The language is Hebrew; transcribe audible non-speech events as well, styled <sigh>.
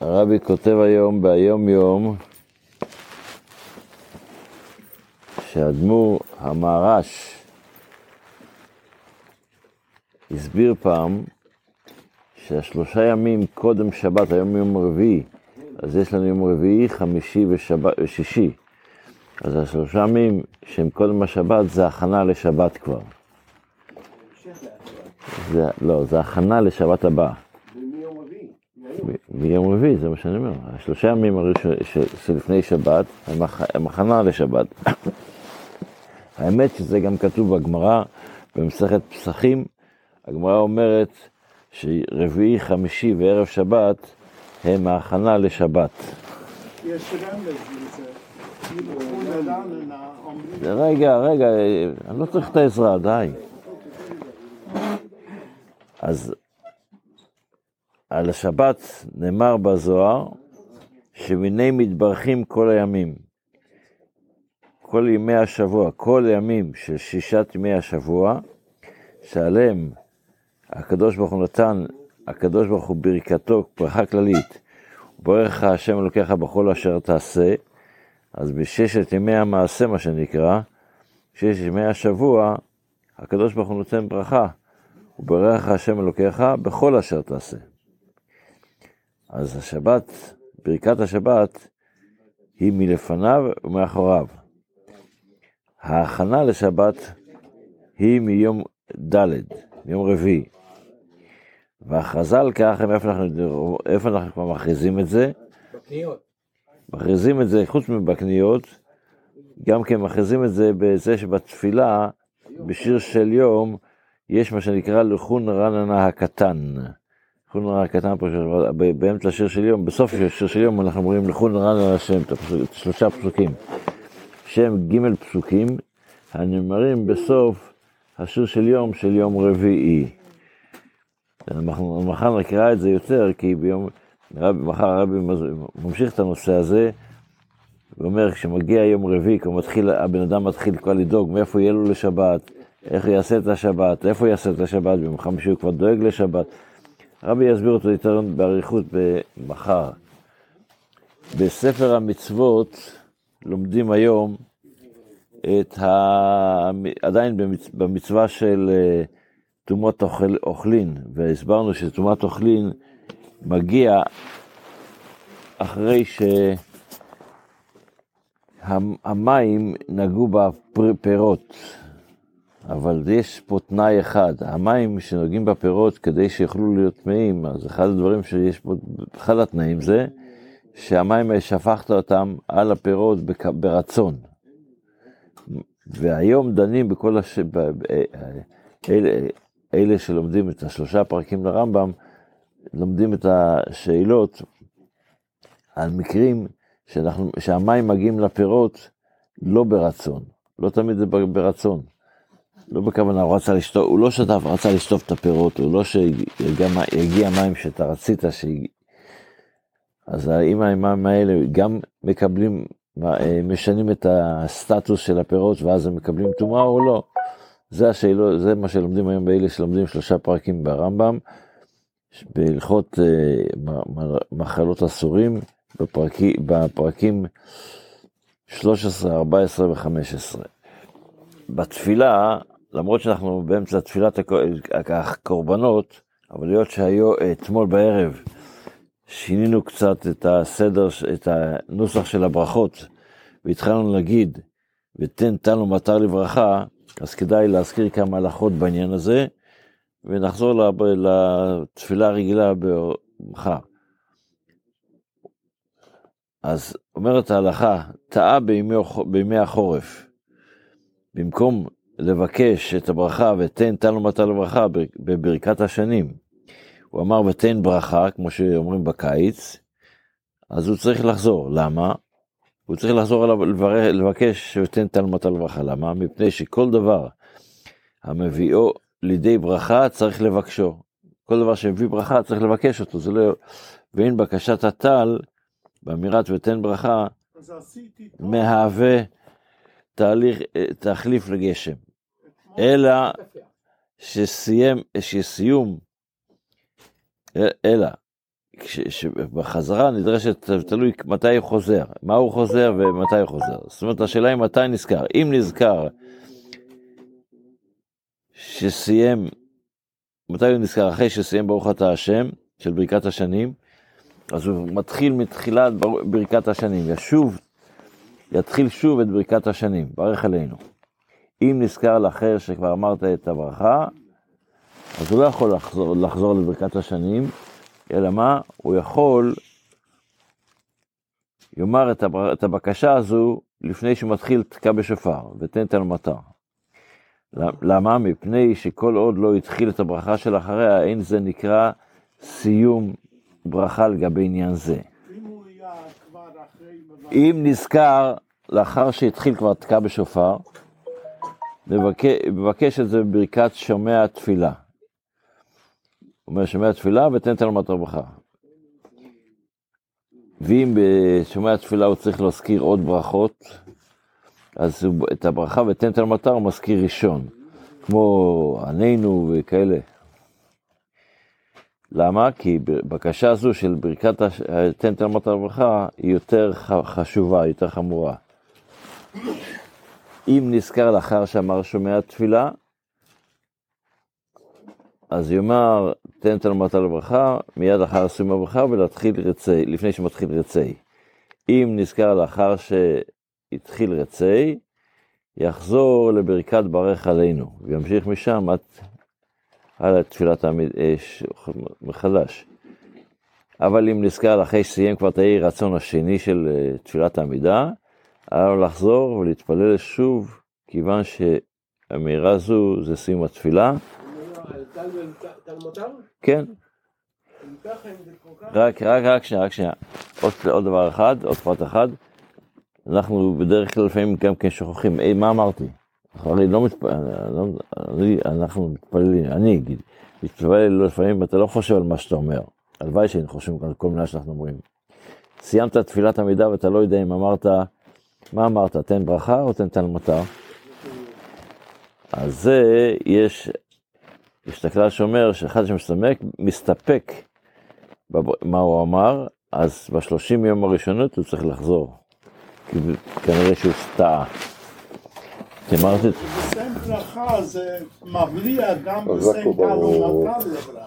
הרבי כותב היום ביום יום שהאדמו"ר המהר"ש הסביר פעם שהשלושה ימים קודם שבת, היום יום רביעי, אז יש לנו יום רביעי, חמישי ושבת, ושישי. אז השלושה ימים שהם קודם השבת זה הכנה לשבת כבר. זה, לא, זה הכנה לשבת הבאה. מיום רביעי, זה מה שאני אומר. השלושה ימים שלפני שבת הם הכנה לשבת. <coughs> האמת שזה גם כתוב בגמרא, במסכת פסחים, הגמרא אומרת שרביעי, חמישי וערב שבת הם ההכנה לשבת. לזה, רגע, רגע, אני לא צריך את העזרה, די. <laughs> אז על השבת נאמר בזוהר שמיני מתברכים כל הימים. כל ימי השבוע, כל הימים של שישת ימי השבוע, שעליהם הקדוש ברוך הוא נתן, הקדוש ברוך הוא ברכתו, ברכה כללית, וברך השם אלוקיך בכל אשר תעשה, אז בששת ימי המעשה, מה שנקרא, ששת ימי השבוע, הקדוש ברוך הוא נותן ברכה, וברך השם אלוקיך בכל אשר תעשה. אז השבת, ברכת השבת, היא מלפניו ומאחוריו. ההכנה לשבת היא מיום ד', מיום רביעי. וההכרזה על כך, איפה אנחנו, איפה אנחנו כבר מכריזים את זה? בקניות. מכריזים את זה, חוץ מבקניות, גם כן מכריזים את זה בזה שבתפילה, בשיר של יום, יש מה שנקרא לחון רננה הקטן. לחון רננה הקטן, פה, באמצע השיר של יום, בסוף השיר של יום אנחנו אומרים לחון רננה השם, את שלושה פסוקים. שהם ג' פסוקים, הנאמרים בסוף השיר של יום של יום רביעי. אנחנו מחר נקרא את זה יותר, כי ביום, מחר הרבי ממשיך את הנושא הזה, ואומר, כשמגיע יום רביעי, כבר מתחיל, הבן אדם מתחיל כבר לדאוג מאיפה יהיה לו לשבת, איך הוא יעשה את השבת, איפה הוא יעשה את השבת, ביום חמישי הוא כבר דואג לשבת. הרבי יסביר אותו יותר באריכות מחר. בספר המצוות לומדים היום את ה... עדיין במצווה של אה, טומאת אוכל, אוכלין, והסברנו שטומאת אוכלין מגיע אחרי שהמים נגעו בפירות, אבל יש פה תנאי אחד, המים שנוגעים בפירות כדי שיוכלו להיות טמאים, אז אחד הדברים שיש פה, אחד התנאים זה שהמים שפכת אותם על הפירות ברצון. והיום דנים בכל הש... אלה, אלה שלומדים את השלושה פרקים לרמב"ם, לומדים את השאלות על מקרים שאנחנו, שהמים מגיעים לפירות לא ברצון, לא תמיד זה ברצון. לא בכוונה, הוא רצה לשטוף, הוא לא שטף, רצה לשטוף את הפירות, הוא לא שיגיע מים שאתה רצית שיגיע. אז האם המים האלה גם מקבלים אה, משנים את הסטטוס של הפירות ואז הם מקבלים טומאה או לא. זה השאלות, זה מה שלומדים היום באלה שלומדים שלושה פרקים ברמב"ם, בהלכות uh, מחלות אסורים, בפרקי, בפרקים 13, 14 ו-15. בתפילה, למרות שאנחנו באמצע תפילת הקורבנות, אבל להיות שהיו אתמול בערב שינינו קצת את הסדר, את הנוסח של הברכות, והתחלנו להגיד, ותן תנו מטר לברכה, אז כדאי להזכיר כמה הלכות בעניין הזה, ונחזור לתפילה הרגילה במחר. אז אומרת ההלכה, טעה בימי, בימי החורף. במקום לבקש את הברכה ותן תנו מטר לברכה בברכת השנים, הוא אמר ותן ברכה, כמו שאומרים בקיץ, אז הוא צריך לחזור. למה? הוא צריך לחזור עליו לבקש ותן תלמתה לברכה. למה? מפני שכל דבר המביאו לידי ברכה צריך לבקשו. כל דבר שמביא ברכה צריך לבקש אותו, זה לא... ואין בקשת הטל, באמירת ותן ברכה, מהווה תהליך, תחליף לגשם. אלא שסיים, שסיום אלא כש- שבחזרה נדרשת, תלוי מתי הוא חוזר, מה הוא חוזר ומתי הוא חוזר. זאת אומרת, השאלה היא מתי נזכר. אם נזכר שסיים, מתי הוא נזכר? אחרי שסיים ברוך אתה השם, של ברכת השנים, אז הוא מתחיל מתחילת בר- ברכת השנים, ישוב, יתחיל שוב את ברכת השנים, ברך עלינו. אם נזכר לאחר שכבר אמרת את הברכה, אז הוא לא יכול לחזור, לחזור לברכת השנים, אלא מה? הוא יכול, יאמר את, הבר... את הבקשה הזו לפני שהוא מתחיל תקע בשופר, ותן את המטר. למה? מפני שכל עוד לא התחיל את הברכה של אחריה, אין זה נקרא סיום ברכה לגבי עניין זה. אם נזכר, לאחר שהתחיל כבר תקע בשופר, מבקש, את זה בברכת שומע תפילה. אומר, שומע תפילה ותן אלמת הרווחה. ואם בשומע תפילה הוא צריך להזכיר עוד ברכות, אז את הברכה ותן אלמטר הוא מזכיר ראשון, כמו עננו וכאלה. למה? כי בקשה הזו של ברכת תן אלמטר הרווחה היא יותר חשובה, יותר חמורה. אם נזכר לאחר שאמר שומע תפילה, אז יאמר, תן את אלמטה לברכה, מיד אחר סיום הברכה, ולהתחיל רצי, לפני שמתחיל רצי. אם נזכר לאחר שהתחיל רצי, יחזור לברכת ברך עלינו, וימשיך משם עד הלאה תפילת העמיד, אה, ש- מחדש. אבל אם נזכר אחרי שסיים כבר תאי רצון השני של אה, תפילת העמידה, עליו לחזור ולהתפלל שוב, כיוון שהמהירה זו זה סיום התפילה. כן. רק, רק, רק שנייה, רק שנייה. עוד, דבר אחד, עוד פרט אחד. אנחנו בדרך כלל לפעמים גם כן שוכחים, "היי, מה אמרתי? אנחנו הרי לא מתפללים, אנחנו מתפללים, אני אגיד, מתפלל לפעמים, אתה לא חושב על מה שאתה אומר. הלוואי שהיינו חושבים על כל מילה שאנחנו אומרים. סיימת תפילת עמידה ואתה לא יודע אם אמרת, מה אמרת, תן ברכה או תן תן מטר? אז זה, יש, יש את הכלל שאומר שאחד שמסתמק, מסתפק בב- מה הוא אמר, אז בשלושים יום הראשונות הוא צריך לחזור. כי כנראה שהוא טעה. כי אמרתי, בסם ברכה זה מבליע גם בסם וברור. תעלומתה לברכה.